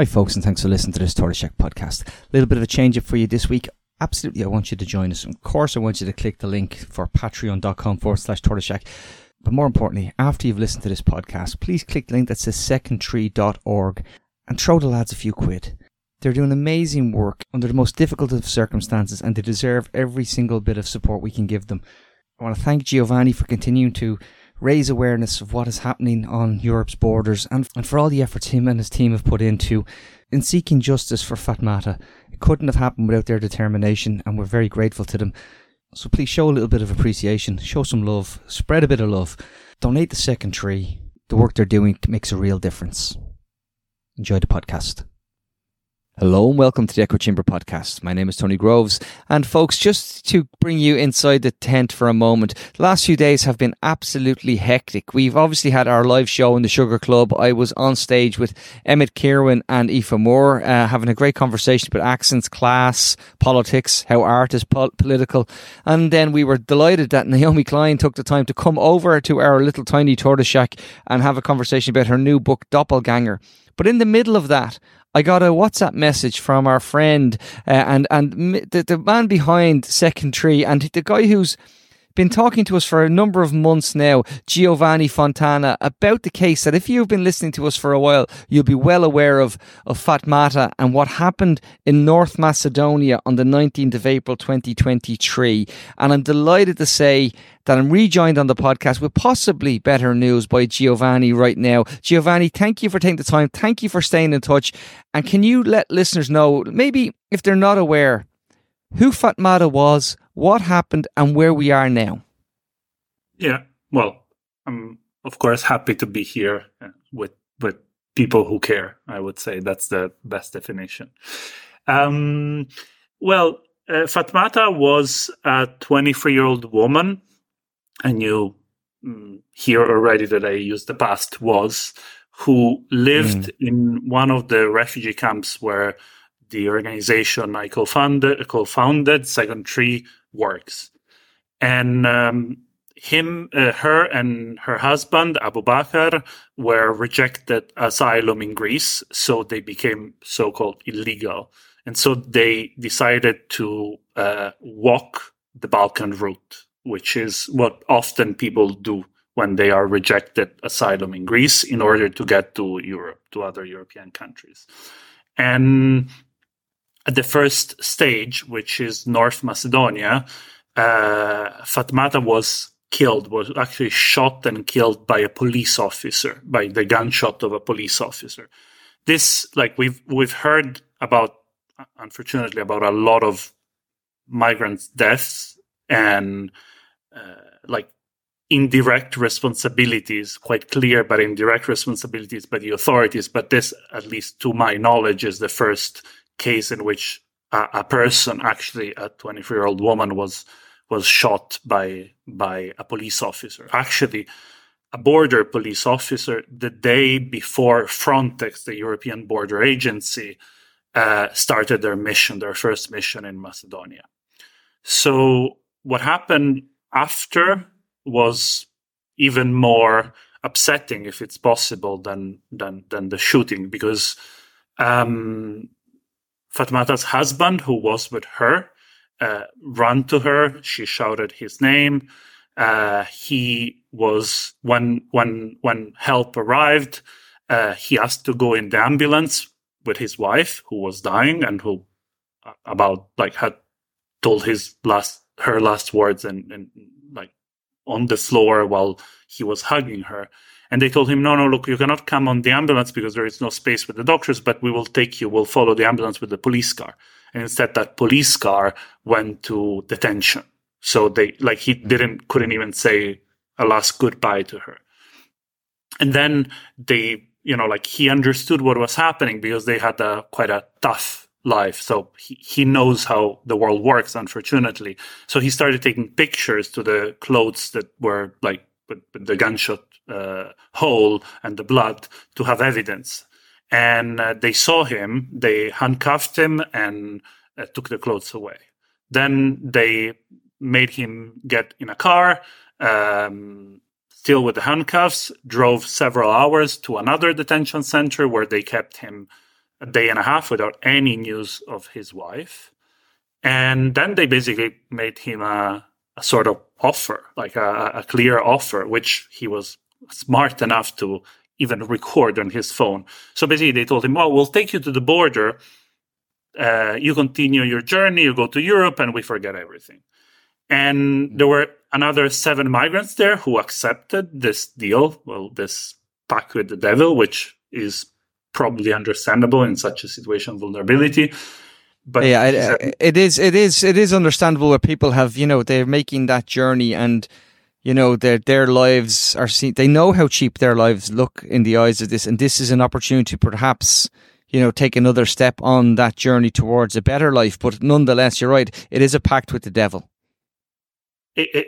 Hi, folks, and thanks for listening to this Tortoise Shack podcast. A little bit of a change up for you this week. Absolutely, I want you to join us. Of course, I want you to click the link for patreon.com forward slash Tortoise Shack. But more importantly, after you've listened to this podcast, please click the link that says secondtree.org and throw the lads a few quid. They're doing amazing work under the most difficult of circumstances and they deserve every single bit of support we can give them. I want to thank Giovanni for continuing to raise awareness of what is happening on Europe's borders and, and for all the efforts him and his team have put into in seeking justice for Fatmata. It couldn't have happened without their determination and we're very grateful to them. So please show a little bit of appreciation, show some love, spread a bit of love, donate the second tree. The work they're doing makes a real difference. Enjoy the podcast. Hello and welcome to the Echo Chamber podcast. My name is Tony Groves. And folks, just to bring you inside the tent for a moment, the last few days have been absolutely hectic. We've obviously had our live show in the Sugar Club. I was on stage with Emmet Kirwan and Aoife Moore, uh, having a great conversation about accents, class, politics, how art is po- political. And then we were delighted that Naomi Klein took the time to come over to our little tiny tortoise shack and have a conversation about her new book, Doppelganger. But in the middle of that, I got a WhatsApp message from our friend uh, and and the, the man behind Second Tree and the guy who's been talking to us for a number of months now, Giovanni Fontana, about the case that if you've been listening to us for a while, you'll be well aware of, of Fatmata and what happened in North Macedonia on the 19th of April 2023. And I'm delighted to say that I'm rejoined on the podcast with possibly better news by Giovanni right now. Giovanni, thank you for taking the time. Thank you for staying in touch. And can you let listeners know, maybe if they're not aware, who Fatmata was, what happened, and where we are now. Yeah, well, I'm of course happy to be here uh, with with people who care. I would say that's the best definition. Um, well, uh, Fatmata was a 23 year old woman, and you mm, hear already that I used the past was who lived mm. in one of the refugee camps where the organization I co-founded, co-founded Second Tree works, and um, him, uh, her, and her husband Abu Bakr were rejected asylum in Greece, so they became so-called illegal, and so they decided to uh, walk the Balkan route, which is what often people do when they are rejected asylum in Greece in order to get to Europe, to other European countries. And the first stage, which is North Macedonia, uh, Fatmata was killed, was actually shot and killed by a police officer, by the gunshot of a police officer. This, like we've we've heard about, unfortunately, about a lot of migrants' deaths and uh, like indirect responsibilities, quite clear, but indirect responsibilities by the authorities. But this, at least to my knowledge, is the first case in which a, a person, actually a 23 year old woman, was was shot by by a police officer. Actually, a border police officer the day before Frontex, the European Border Agency, uh, started their mission, their first mission in Macedonia. So what happened after was even more upsetting, if it's possible, than than than the shooting, because um, Fatmata's husband, who was with her, uh, ran to her. She shouted his name. Uh, he was when when when help arrived. Uh, he asked to go in the ambulance with his wife, who was dying and who uh, about like had told his last her last words and, and like on the floor while he was hugging her. And they told him, no, no, look, you cannot come on the ambulance because there is no space with the doctors, but we will take you, we'll follow the ambulance with the police car. And instead, that police car went to detention. So they, like, he didn't, couldn't even say a last goodbye to her. And then they, you know, like, he understood what was happening because they had a quite a tough life. So he, he knows how the world works, unfortunately. So he started taking pictures to the clothes that were like with, with the gunshot hole and the blood to have evidence. And uh, they saw him, they handcuffed him and uh, took the clothes away. Then they made him get in a car, um, still with the handcuffs, drove several hours to another detention center where they kept him a day and a half without any news of his wife. And then they basically made him a, a sort of offer, like a, a clear offer, which he was smart enough to even record on his phone. So basically, they told him, "Well, we'll take you to the border. Uh, you continue your journey. You go to Europe, and we forget everything." And there were another seven migrants there who accepted this deal. Well, this pact with the devil, which is probably understandable in such a situation of vulnerability. But yeah, it, it is, it is, it is understandable where people have, you know, they're making that journey and you know their their lives are seen they know how cheap their lives look in the eyes of this and this is an opportunity to perhaps you know take another step on that journey towards a better life but nonetheless you're right it is a pact with the devil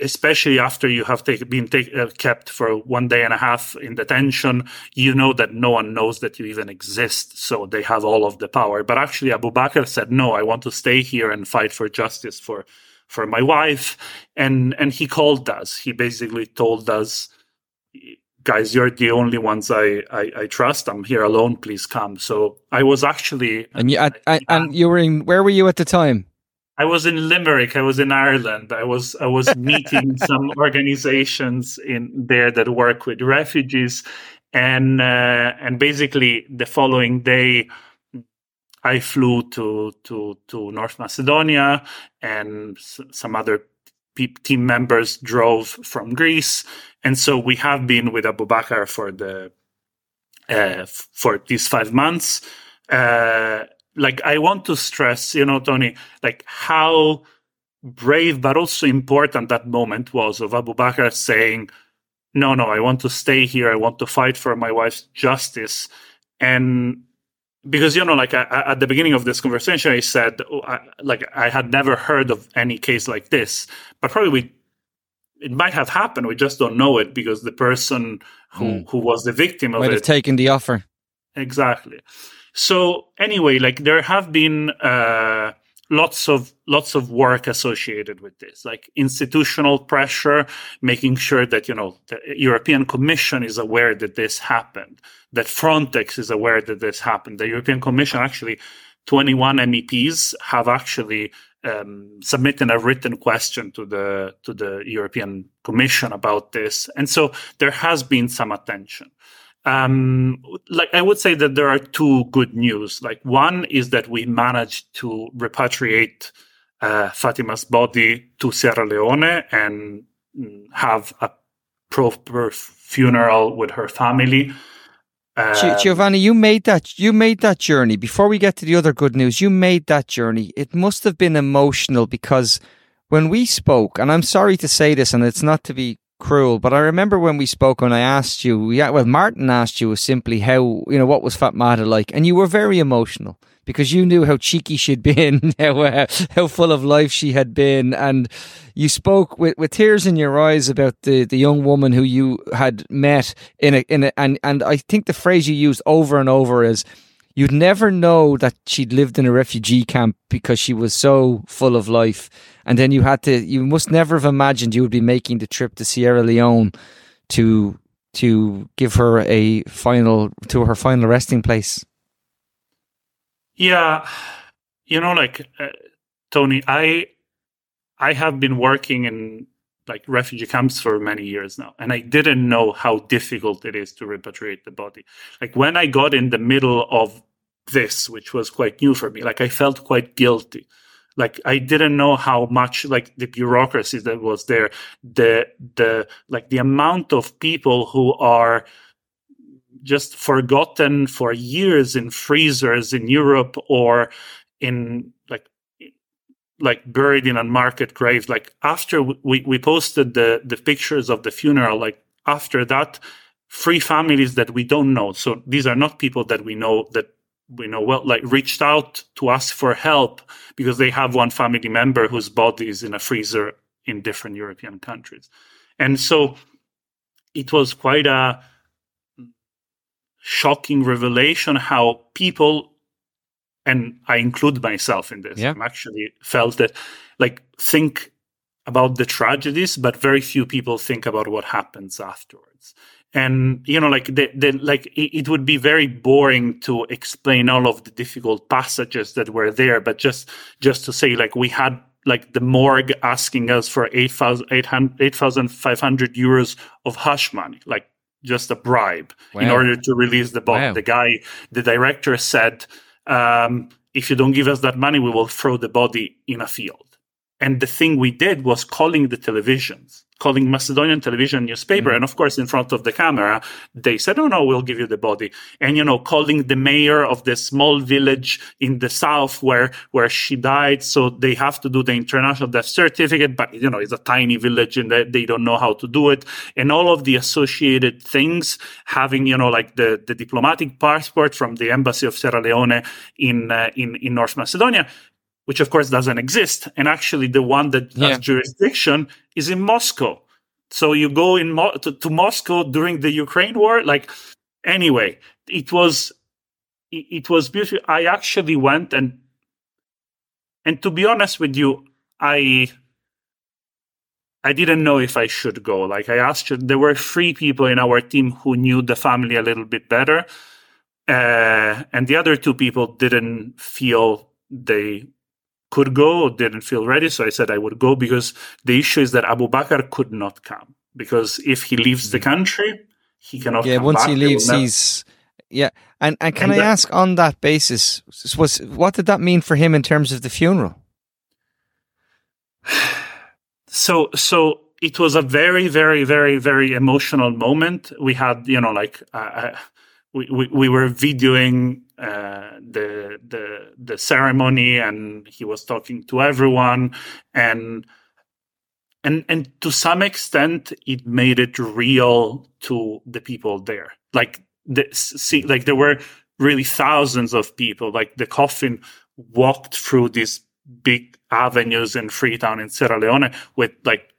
especially after you have take, been take, uh, kept for one day and a half in detention, you know that no one knows that you even exist. So they have all of the power. But actually, Abu Bakr said, no, I want to stay here and fight for justice for for my wife and and he called us. He basically told us guys you're the only ones I, I, I trust. I'm here alone. Please come. So i was actually and you I, I, and you were in where were you at the time? I was in limerick. I was in ireland. I was i was meeting some organizations in there that work with refugees. And uh, and basically the following day I flew to to to North Macedonia, and s- some other pe- team members drove from Greece, and so we have been with Abu Bakr for the uh, for these five months. Uh, like I want to stress, you know, Tony, like how brave but also important that moment was of Abu Bakr saying, "No, no, I want to stay here. I want to fight for my wife's justice." And because you know like I, at the beginning of this conversation i said oh, I, like i had never heard of any case like this but probably we, it might have happened we just don't know it because the person who mm. who was the victim of might it have taken the offer exactly so anyway like there have been uh lots of lots of work associated with this like institutional pressure making sure that you know the european commission is aware that this happened that frontex is aware that this happened. The european commission actually 21 meps have actually um, submitted a written question to the to the european commission about this. And so there has been some attention um, like I would say that there are two good news. Like one is that we managed to repatriate uh, Fatmata's body to Sierra Leone and mm, have a proper funeral with her family. Giovanni, you made that you made that journey. Before we get to the other good news, you made that journey. It must have been emotional because when we spoke, and I'm sorry to say this, and it's not to be cruel. But I remember when we spoke and I asked you, yeah, well, Martin asked you simply how, you know, what was Fatmata like? And you were very emotional because you knew how cheeky she'd been, how, uh, how full of life she had been. And you spoke with, with tears in your eyes about the, the young woman who you had met in a, in a, and, and I think the phrase you used over and over is, you'd never know that she'd lived in a refugee camp because she was so full of life. And then you had to, you must never have imagined you would be making the trip to Sierra Leone to, to give her a final, to her final resting place. Yeah. You know, like, uh, Tony, I, I have been working in like refugee camps for many years now and i didn't know how difficult it is to repatriate the body like when i got in the middle of this which was quite new for me like i felt quite guilty like i didn't know how much like the bureaucracy that was there the the like the amount of people who are just forgotten for years in freezers in europe or in like like buried in unmarked graves. Like after we, we posted the, the pictures of the funeral, like after that, three families that we don't know. So these are not people that we know that we know well, like reached out to ask for help because they have one family member whose body is in a freezer in different European countries. And so it was quite a shocking revelation how people and I include myself in this. Yeah. I'm actually felt that like think about the tragedies, but very few people think about what happens afterwards. And you know like the, the like it, it, would be very boring to explain all of the difficult passages that were there but just just to say like we had like the morgue asking us for 8,500 euros of hush money, like just a bribe wow. in order to release the body. Wow. The guy, the director said, um, if you don't give us that money, we will throw the body in a field. And the thing we did was calling the televisions calling Macedonian television newspaper. Mm. And of course, in front of the camera, they said, Oh, no, we'll give you the body. And, you know, calling the mayor of the small village in the south where, where she died. So they have to do the international death certificate, but, you know, it's a tiny village and they, they don't know how to do it. And all of the associated things having, you know, like the, the diplomatic passport from the embassy of Sierra Leone in, uh, in, in North Macedonia which of course doesn't exist. And actually, the one that yeah. has jurisdiction is in Moscow. So you go in Mo- to, to, Moscow during the Ukraine war. Like anyway, it was it, it was beautiful. I actually went and and to be honest with you, I I didn't know if I should go. Like I asked, there were three people in our team who knew the family a little bit better, uh, and the other two people didn't feel they could go or didn't feel ready. So I said I would go because the issue is that Abu Bakr could not come because if he leaves the mm. country, he cannot. Yeah, once back. he leaves, he he's yeah. And and can and I that, ask on that basis, was what did that mean for him in terms of the funeral? So so it was a very very very very emotional moment. We had you know like. Uh, uh we, we, we were videoing uh, the the the ceremony, and he was talking to everyone, and and and to some extent, it made it real to the people there. Like the see, like there were really thousands of people. Like the coffin walked through these big avenues in Freetown in Sierra Leone with like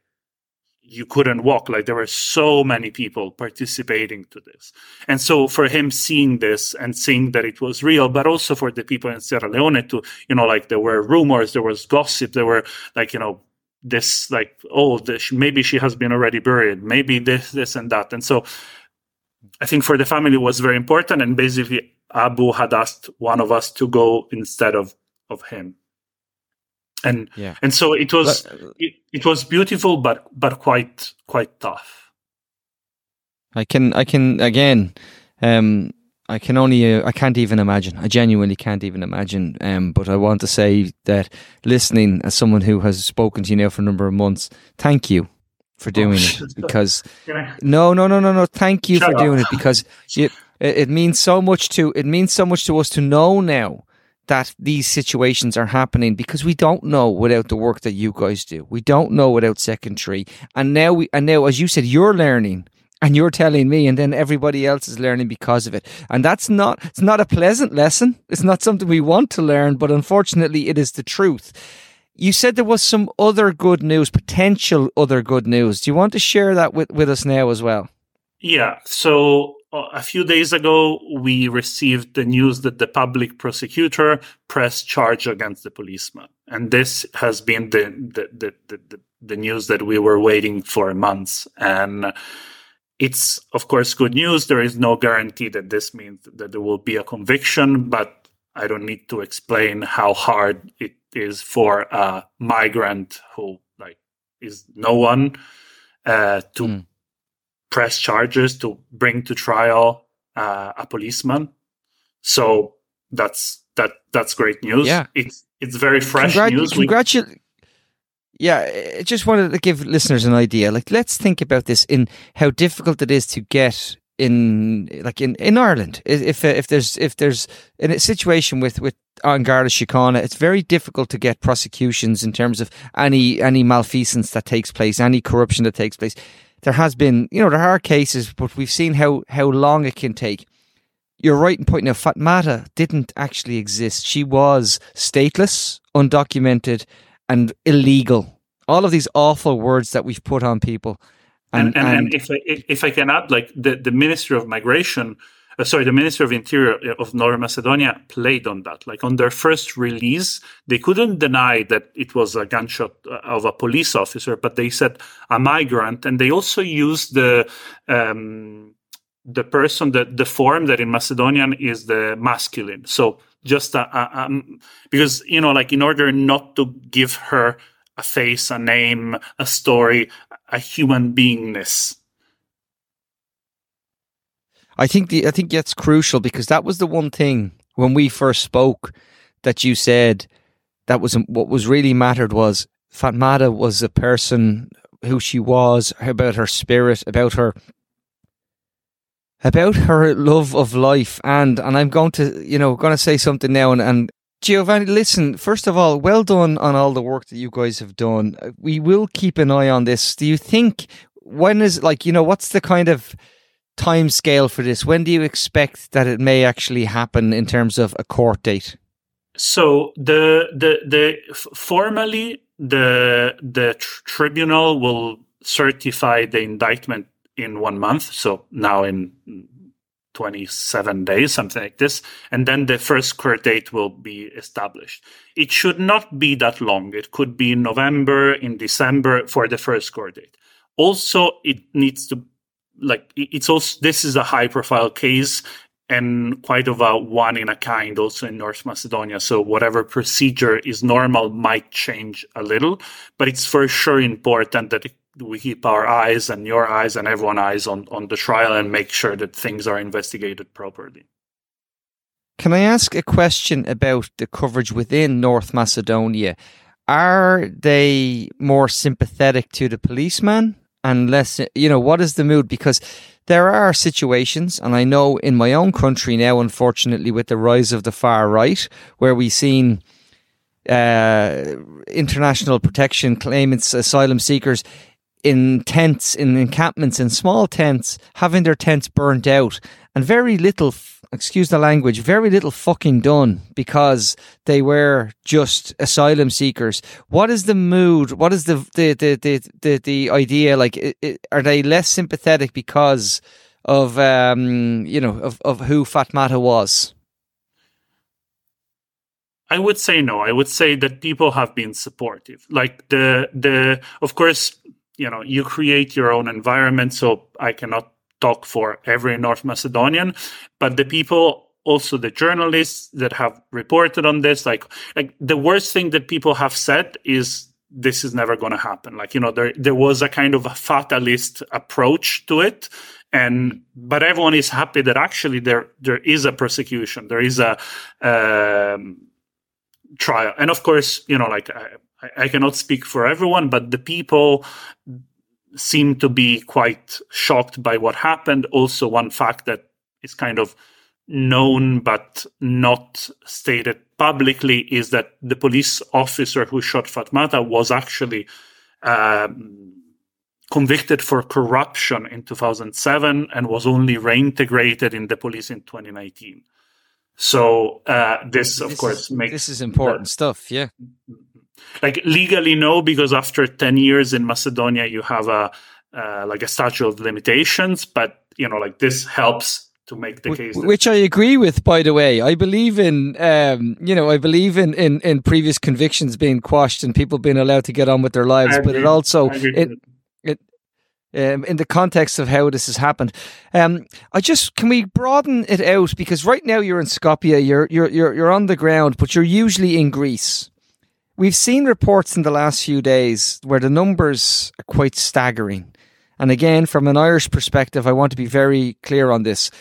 you couldn't walk. Like there were so many people participating to this. And so for him seeing this and seeing that it was real, but also for the people in Sierra Leone to, you know, like there were rumors, there was gossip, there were like, you know, this like, oh, this, maybe she has been already buried, maybe this, this and that. And so I think for the family was very important. And basically Abu had asked one of us to go instead of, of him and yeah. and so it was but, it, it was beautiful but but quite quite tough. I can i can again um i can only uh, i can't even imagine. I genuinely can't even imagine. Um but i want to say that listening as someone who has spoken to you now for a number of months thank you for oh, doing it because no no no no no. Thank you Shut for up. doing it because it, it means so much to it means so much to us to know now that these situations are happening because we don't know without the work that you guys do. We don't know without Second Tree. And now we and now as you said, you're learning and you're telling me and then everybody else is learning because of it. And that's not it's not a pleasant lesson. It's not something we want to learn, but unfortunately it is the truth. You said there was some other good news, potential other good news. Do you want to share that with, with us now as well? Yeah. So a few days ago, we received the news that the public prosecutor pressed charge against the policeman. And this has been the, the, the, the, the news that we were waiting for months. And it's, of course, good news. There is no guarantee that this means that there will be a conviction, but I don't need to explain how hard it is for a migrant who like is no one uh, to mm press charges to bring to trial uh, a policeman. So that's that that's great news. Yeah, it's it's very fresh Congrat- news. Congratulations. Yeah, I just wanted to give listeners an idea. Like, let's think about this in how difficult it is to get in, like in, in Ireland. If if there's if there's in a situation with with An Garda Síochána, it's very difficult to get prosecutions in terms of any any malfeasance that takes place, any corruption that takes place there has been, you know, there are cases, but we've seen how, how long it can take. You're right in pointing out Fatmata didn't actually exist. She was stateless, undocumented, and illegal. All of these awful words that we've put on people. And, and, and, and if, I, if I can add, like the, the Ministry of Migration uh, sorry, the Minister of Interior uh, of North Macedonia played on that. Like on their first release, they couldn't deny that it was a gunshot uh, of a police officer, but they said a migrant, and they also used the um, the person that the form that in Macedonian is the masculine. So just a, a, a, because you know, like in order not to give her a face, a name, a story, a human beingness. I think the I think that's crucial because that was the one thing when we first spoke that you said that was what was really mattered was Fatmata was a person who she was about her spirit about her about her love of life. And and I'm going to you know going to say something now and, and Giovanni listen first of all well done on all the work that you guys have done. We will keep an eye on this. Do you think when is like you know what's the kind of time scale for this when do you expect that it may actually happen in terms of a court date so the the the formally the the tr- tribunal will certify the indictment in one month. So now in 27 days, something like this. And then the first court date will be established. It should not be that long. It could be in November, in December for the first court date. Also, it needs to, like, it's also, this is a high profile case and quite of a one in a kind also in North Macedonia. So whatever procedure is normal might change a little, but it's for sure important that we keep our eyes and your eyes and everyone's eyes on, on the trial and make sure that things are investigated properly. Can I ask a question about the coverage within North Macedonia? Are they more sympathetic to the policeman and less, you know, what is the mood? Because there are situations, and I know in my own country now, unfortunately, with the rise of the far right, where we've seen uh, international protection claimants, asylum seekers in tents, in encampments, in small tents, having their tents burnt out, and very little, excuse the language, very little fucking done because they were just asylum seekers. What is the mood? What is the the the the the, the idea? Like, it, it, are they less sympathetic because of um you know of of who Fatmata was? I would say no. I would say that people have been supportive. Like the the of course you know you create your own environment so i cannot talk for every north macedonian but the people also the journalists that have reported on this like like the worst thing that people have said is this is never going to happen. Like you know there there was a kind of a fatalist approach to it and but everyone is happy that actually there there is a prosecution there is a um, trial. And of course you know like I, I cannot speak for everyone, but the people seem to be quite shocked by what happened. Also, one fact that is kind of known but not stated publicly is that the police officer who shot Fatmata was actually um, convicted for corruption in 2007 and was only reintegrated in the police in 2019. So uh, this, of this course, is, makes this is important stuff. Yeah, like legally no because after 10 years in macedonia you have a uh, like a statute of limitations but you know like this helps to make the case which i agree with by the way. I believe in um, you know i believe in, in in previous convictions being quashed and people being allowed to get on with their lives but it also it, it um, in the context of how this has happened, um, I just can we broaden it out? Because right now you're in Skopje, you're you're you're you're on the ground, but you're usually in Greece. We've seen reports in the last few days where the numbers are quite staggering. And again, from an Irish perspective, I want to be very clear on this.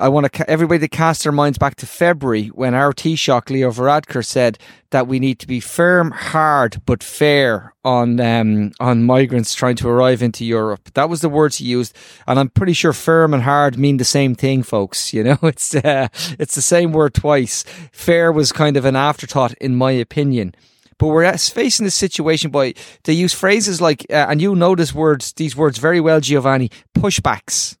I want to, everybody to cast their minds back to February when our Taoiseach, Leo Varadkar, said that we need to be firm, hard, but fair on, um, on migrants trying to arrive into Europe. That was the words he used. And I'm pretty sure firm and hard mean the same thing, folks. You know, it's, uh, it's the same word twice. Fair was kind of an afterthought, in my opinion. But we're facing this situation by they use phrases like, uh, and you know words, these words very well, Giovanni, pushbacks.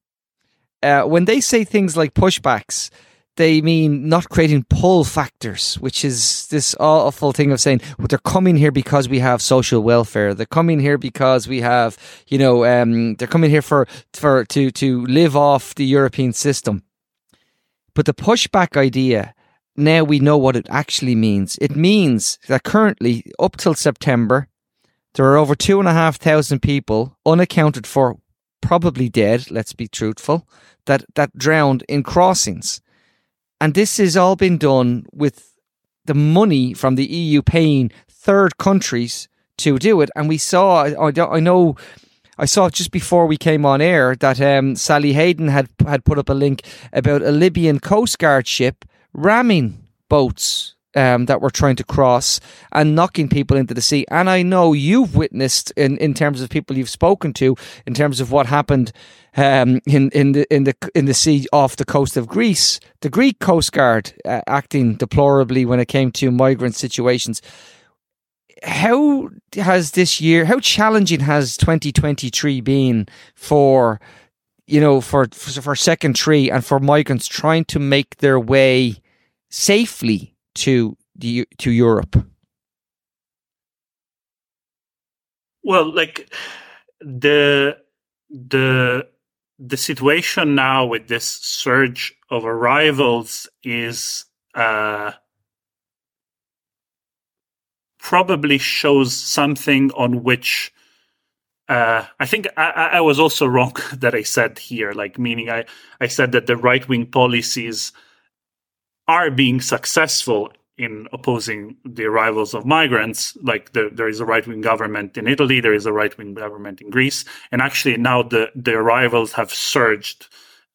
Uh, when they say things like pushbacks, they mean not creating pull factors, which is this awful thing of saying, well, they're coming here because we have social welfare. They're coming here because we have, you know, um, they're coming here for, for, to, to live off the European system. But the pushback idea now we know what it actually means. It means that currently, up till September, there are over two and a half thousand people unaccounted for probably dead, let's be truthful, that, that drowned in crossings. And this has all been done with the money from the EU paying third countries to do it. And we saw, I, I know, I saw just before we came on air that um, Sally Hayden had had put up a link about a Libyan Coast Guard ship ramming boats um, that were trying to cross and knocking people into the sea. And I know you've witnessed in, in terms of people you've spoken to, in terms of what happened um, in in the in the in the sea off the coast of Greece, the Greek Coast Guard uh, acting deplorably when it came to migrant situations. How has this year? How challenging has 2023 been for? You know, for for second tree and for migrants trying to make their way safely to the to Europe? Well, like the the the situation now with this surge of arrivals is uh, probably shows something on which uh, I think I, I, was also wrong that I said here, like meaning I, I said that the right wing policies are being successful in opposing the arrivals of migrants. Like the, there is a right wing government in Italy, there is a right wing government in Greece, and actually now the the arrivals have surged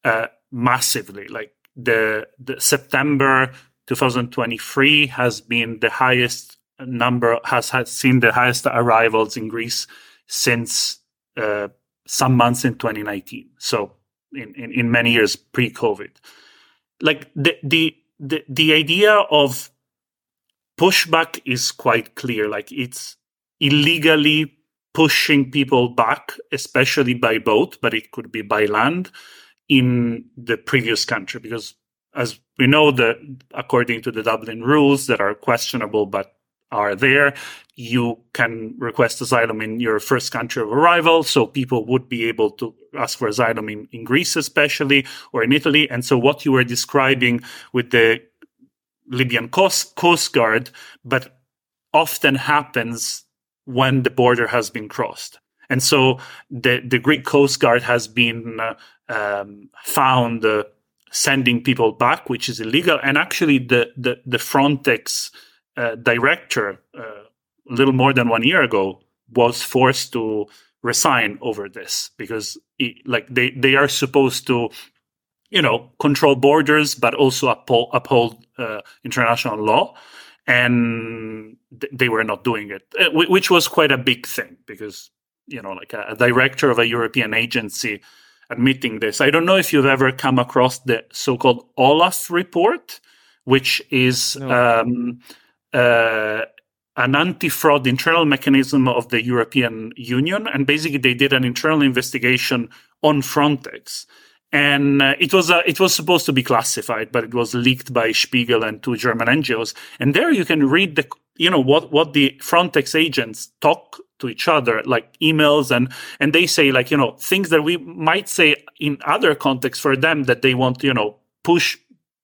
uh, massively. Like the, the September 2023 has been the highest number has, has seen the highest arrivals in Greece since uh, some months in 2019. So in, in, in many years pre-COVID. Like the the the, the idea of pushback is quite clear. Like it's illegally pushing people back, especially by boat, but it could be by land in the previous country. Because as we know that according to the Dublin rules that are questionable but are there, you can request asylum in your first country of arrival. So people would be able to ask for asylum in, in Greece, especially, or in Italy. And so what you were describing with the Libyan Coast, Coast Guard, but often happens when the border has been crossed. And so the, the Greek Coast Guard has been uh, um, found uh, sending people back, which is illegal. And actually, the, the, the Frontex uh, director, uh, a little more than one year ago, was forced to resign over this because it, like they, they are supposed to you know, control borders, but also uphold, uphold uh, international law. And th- they were not doing it, uh, which was quite a big thing because, you know, like a, a, director of a European agency admitting this. I don't know if you've ever come across the so called Olaf report, which is no. um, uh, an anti-fraud internal mechanism of the European Union, and basically they did an internal investigation on Frontex and uh, it was uh, it was supposed to be classified, but it was leaked by Spiegel and two German NGOs. And there you can read the you know what what the Frontex agents talk to each other, like emails, and and they say like you know things that we might say in other contexts for them that they want you know push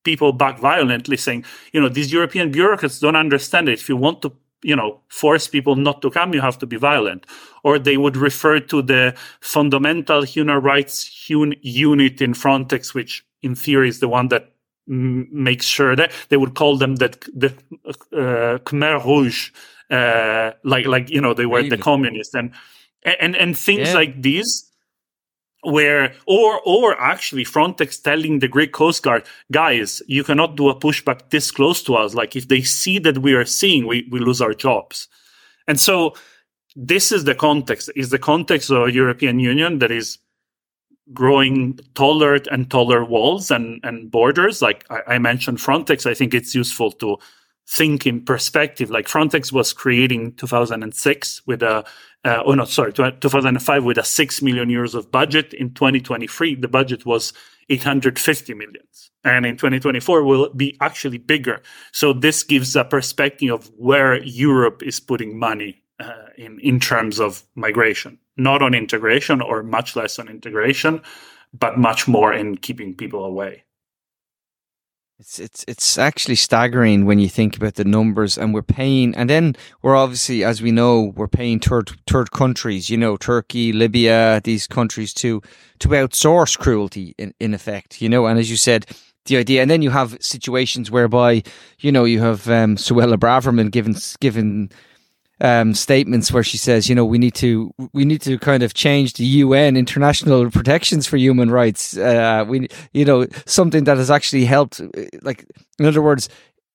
people back violently, saying you know these European bureaucrats don't understand it. If you want to you know force people not to come you have to be violent or they would refer to the fundamental human rights unit in frontex which in theory is the one that m- makes sure that they would call them that the uh, khmer rouge uh, like like you know they were really? the communists and and and things yeah. like these where or or actually Frontex telling the Greek Coast Guard, guys, you cannot do a pushback this close to us. Like if they see that we are seeing, we, we lose our jobs. And so this is the context, is the context of a European Union that is growing taller and taller walls and, and borders. Like I, I mentioned Frontex, I think it's useful to think in perspective. Like Frontex was created in 2006 with a, uh, oh no, sorry, 2005 with a 6 million euros of budget. In 2023, the budget was 850 millions. And in 2024 will be actually bigger. So this gives a perspective of where Europe is putting money uh, in, in terms of migration, not on integration or much less on integration, but much more in keeping people away. It's it's it's actually staggering when you think about the numbers, and we're paying, and then we're obviously, as we know, we're paying third third countries, you know, Turkey, Libya, these countries to to outsource cruelty in in effect, you know, and as you said, the idea, and then you have situations whereby, you know, you have um, Suella Braverman given given um, statements where she says, you know, we need to we need to kind of change the UN international protections for human rights. Uh, we, you know, something that has actually helped. Uh, like, in other words,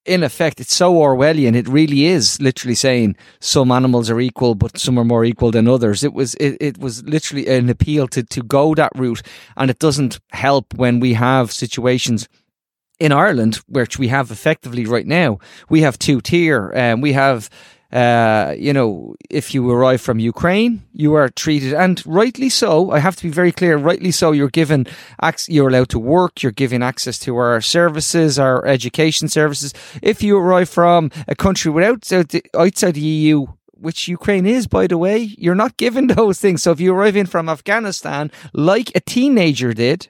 in effect, it's so Orwellian. It really is literally saying some animals are equal, but some are more equal than others. It was it, it was literally an appeal to to go that route, and it doesn't help when we have situations in Ireland, which we have effectively right now. We have two tier, and um, we have uh, you know, if you arrive from Ukraine, you are treated, and rightly so. I have to be very clear. Rightly so. You're given, access. you're allowed to work. You're given access to our services, our education services. If you arrive from a country without outside the EU, which Ukraine is, by the way, you're not given those things. So if you arrive in from Afghanistan, like a teenager did,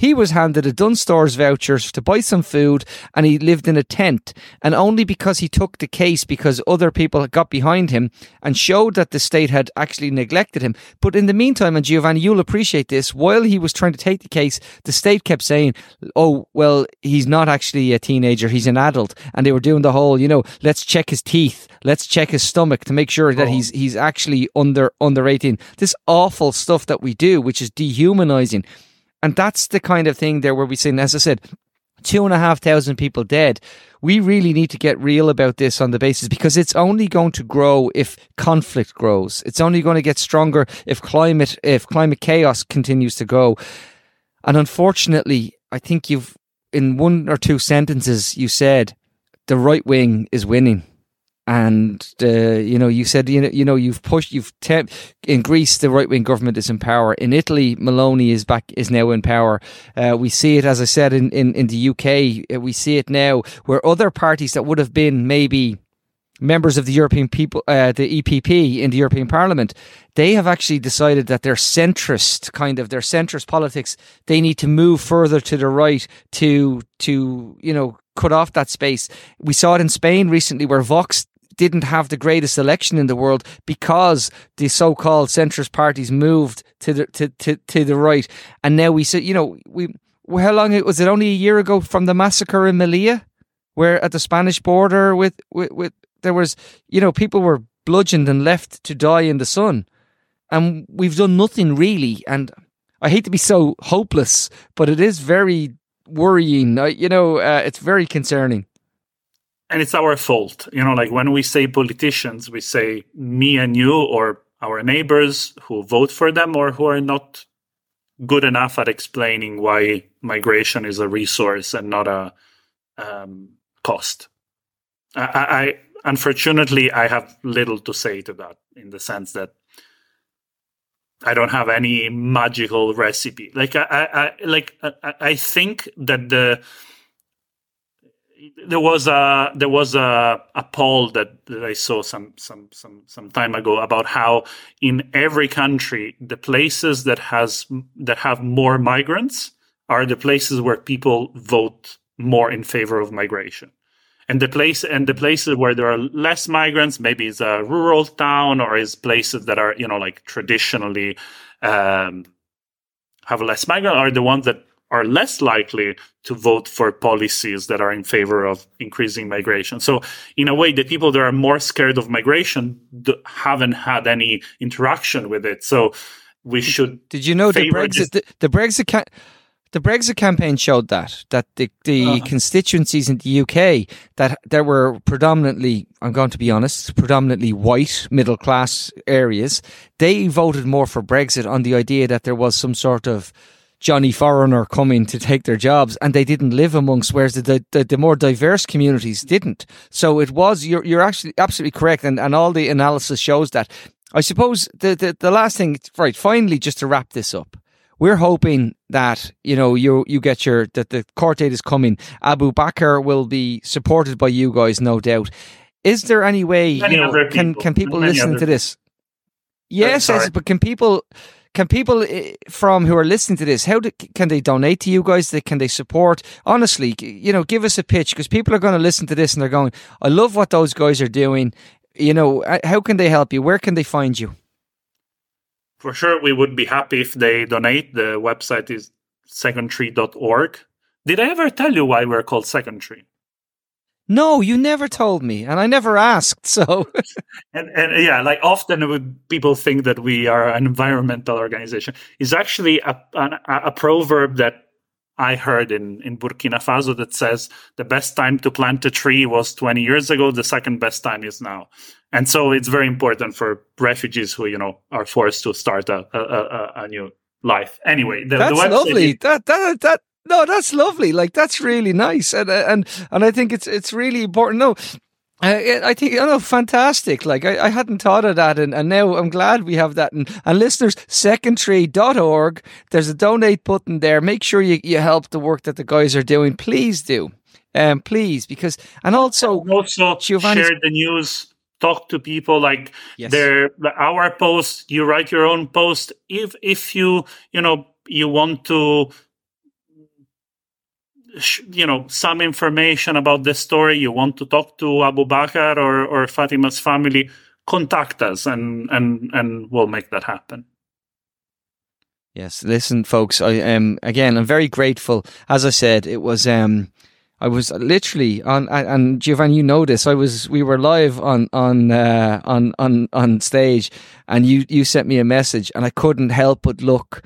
he was handed a Dunnes Stores voucher to buy some food and he lived in a tent. And only because he took the case because other people got behind him and showed that the state had actually neglected him. But in the meantime, and Giovanni, you'll appreciate this, while he was trying to take the case, the state kept saying, oh, well, he's not actually a teenager, he's an adult. And they were doing the whole, you know, let's check his teeth, let's check his stomach to make sure that oh. he's he's actually under under 18. This awful stuff that we do, which is dehumanizing. And that's the kind of thing there where we say, as I said, two and a half thousand people dead. We really need to get real about this on the basis because it's only going to grow if conflict grows. It's only going to get stronger if climate if climate chaos continues to go. And unfortunately, I think you've in one or two sentences you said the right wing is winning and uh, you know you said you know you know you've pushed you've te- in Greece the right wing government is in power. In Italy Meloni is back is now in power. Uh, we see it as I said in, in, in the UK uh, we see it now where other parties that would have been maybe members of the European people uh, the EPP in the European Parliament they have actually decided that their centrist kind of their centrist politics they need to move further to the right to to you know cut off that space. We saw it in Spain recently where Vox didn't have the greatest election in the world because the so-called centrist parties moved to the to, to, to the right, and now we see, you know, we how long was it? Only a year ago from the massacre in Melilla, where at the Spanish border with with, with there was, you know, people were bludgeoned and left to die in the sun, and we've done nothing really. And I hate to be so hopeless, but it is very worrying. you know, uh, it's very concerning and it's our fault you know like when we say politicians we say me and you or our neighbors who vote for them or who are not good enough at explaining why migration is a resource and not a um, cost I, I unfortunately i have little to say to that in the sense that I don't have any magical recipe. Like I, I, like I, I think that the there was a there was a, a poll that, that I saw some some some some time ago about how in every country the places that has that have more migrants are the places where people vote more in favor of migration. And the place and the places where there are less migrants, maybe it's a rural town or is places that are, you know, like traditionally um, have less migrants are the ones that are less likely to vote for policies that are in favor of increasing migration. So, in a way, the people that are more scared of migration haven't had any interaction with it. So, we should. Did you know the Brexit? The, the, Brexit. Ca- the Brexit campaign showed that that the, the uh constituencies in the UK that there were predominantly, I'm going to be honest, predominantly white middle class areas. They voted more for Brexit on the idea that there was some sort of Johnny foreigner coming to take their jobs and they didn't live amongst whereas the, the, the, more diverse communities didn't. So it was you're, you're actually absolutely correct and, and all the analysis shows that. I suppose the, the, the last thing right finally just to wrap this up we're hoping that you know you you get your that the court date is coming. Abu bakr will be supported by you guys no doubt. Is there any way you know can can people listen to this? yes, yes but can people can people eh, from who are listening to this, how do, can they donate to you guys? Can they support? Honestly, you know, give us a pitch because people are going to listen to this and they're going, I love what those guys are doing. You know, uh, how can they help you? Where can they find you? For sure, we would be happy if they donate. The website is secondtree.org. Did I ever tell you why we're called Second Tree? No, you never told me, and I never asked. So, and, and yeah, like often people think that we are an environmental organization. It's actually a, a, a proverb that I heard in, in Burkina Faso that says the best time to plant a tree was 20 years ago. The second best time is now. And so it's very important for refugees who, you know, are forced to start a, a, a, a new life. Anyway, the, that's the lovely. Is, that, that, that, no, that's lovely. Like that's really nice, and uh, and and I think it's it's really important. No, I, I think, oh, fantastic. Like, I, I hadn't thought of that. And, and now I'm glad we have that. And, and listeners, secondtree.org, there's a donate button there. Make sure you, you help the work that the guys are doing. Please do. Um, please, because, and also, also Giovanni's, share the news. Talk to people like yes. their our post. You write your own post. If if you you know you want to you know some information about the story you want to talk to abu bakr or, or Fatmata's family contact us and and and we'll make that happen yes listen folks i am um, again i'm very grateful as i said it was um I was literally on, and Giovanni, you know this. I was, we were live on on uh, on on on stage, and you you sent me a message, and I couldn't help but look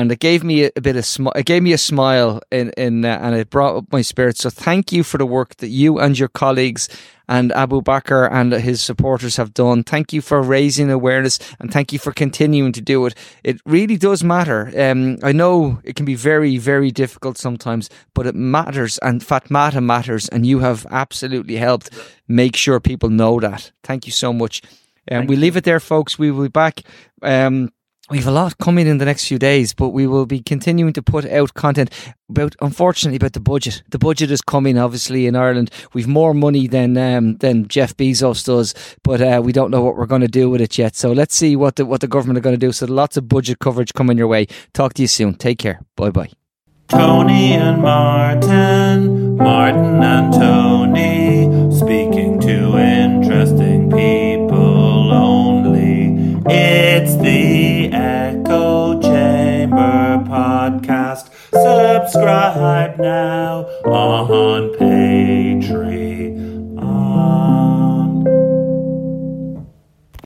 and it gave me a, bit of sm- it gave me a smile in in uh, and it brought up my spirits. So thank you for the work that you and your colleagues and Abu Bakr and his supporters have done. Thank you for raising awareness and thank you for continuing to do it. It really does matter. Um, I know it can be very, very difficult sometimes, but it matters and Fatmata matters and you have absolutely helped make sure people know that. Thank you so much. And um, we leave it there, folks. We will be back. Um, we have a lot coming in the next few days, but we will be continuing to put out content about, unfortunately, about the budget. The budget is coming, obviously, in Ireland. We've more money than um, than Jeff Bezos does, but uh, we don't know what we're going to do with it yet. So let's see what the what the government are going to do. So lots of budget coverage coming your way. Talk to you soon. Take care. Bye bye. Tony and Martin, Martin and Tony, speaking to interesting people only. It's Subscribe now on Patreon.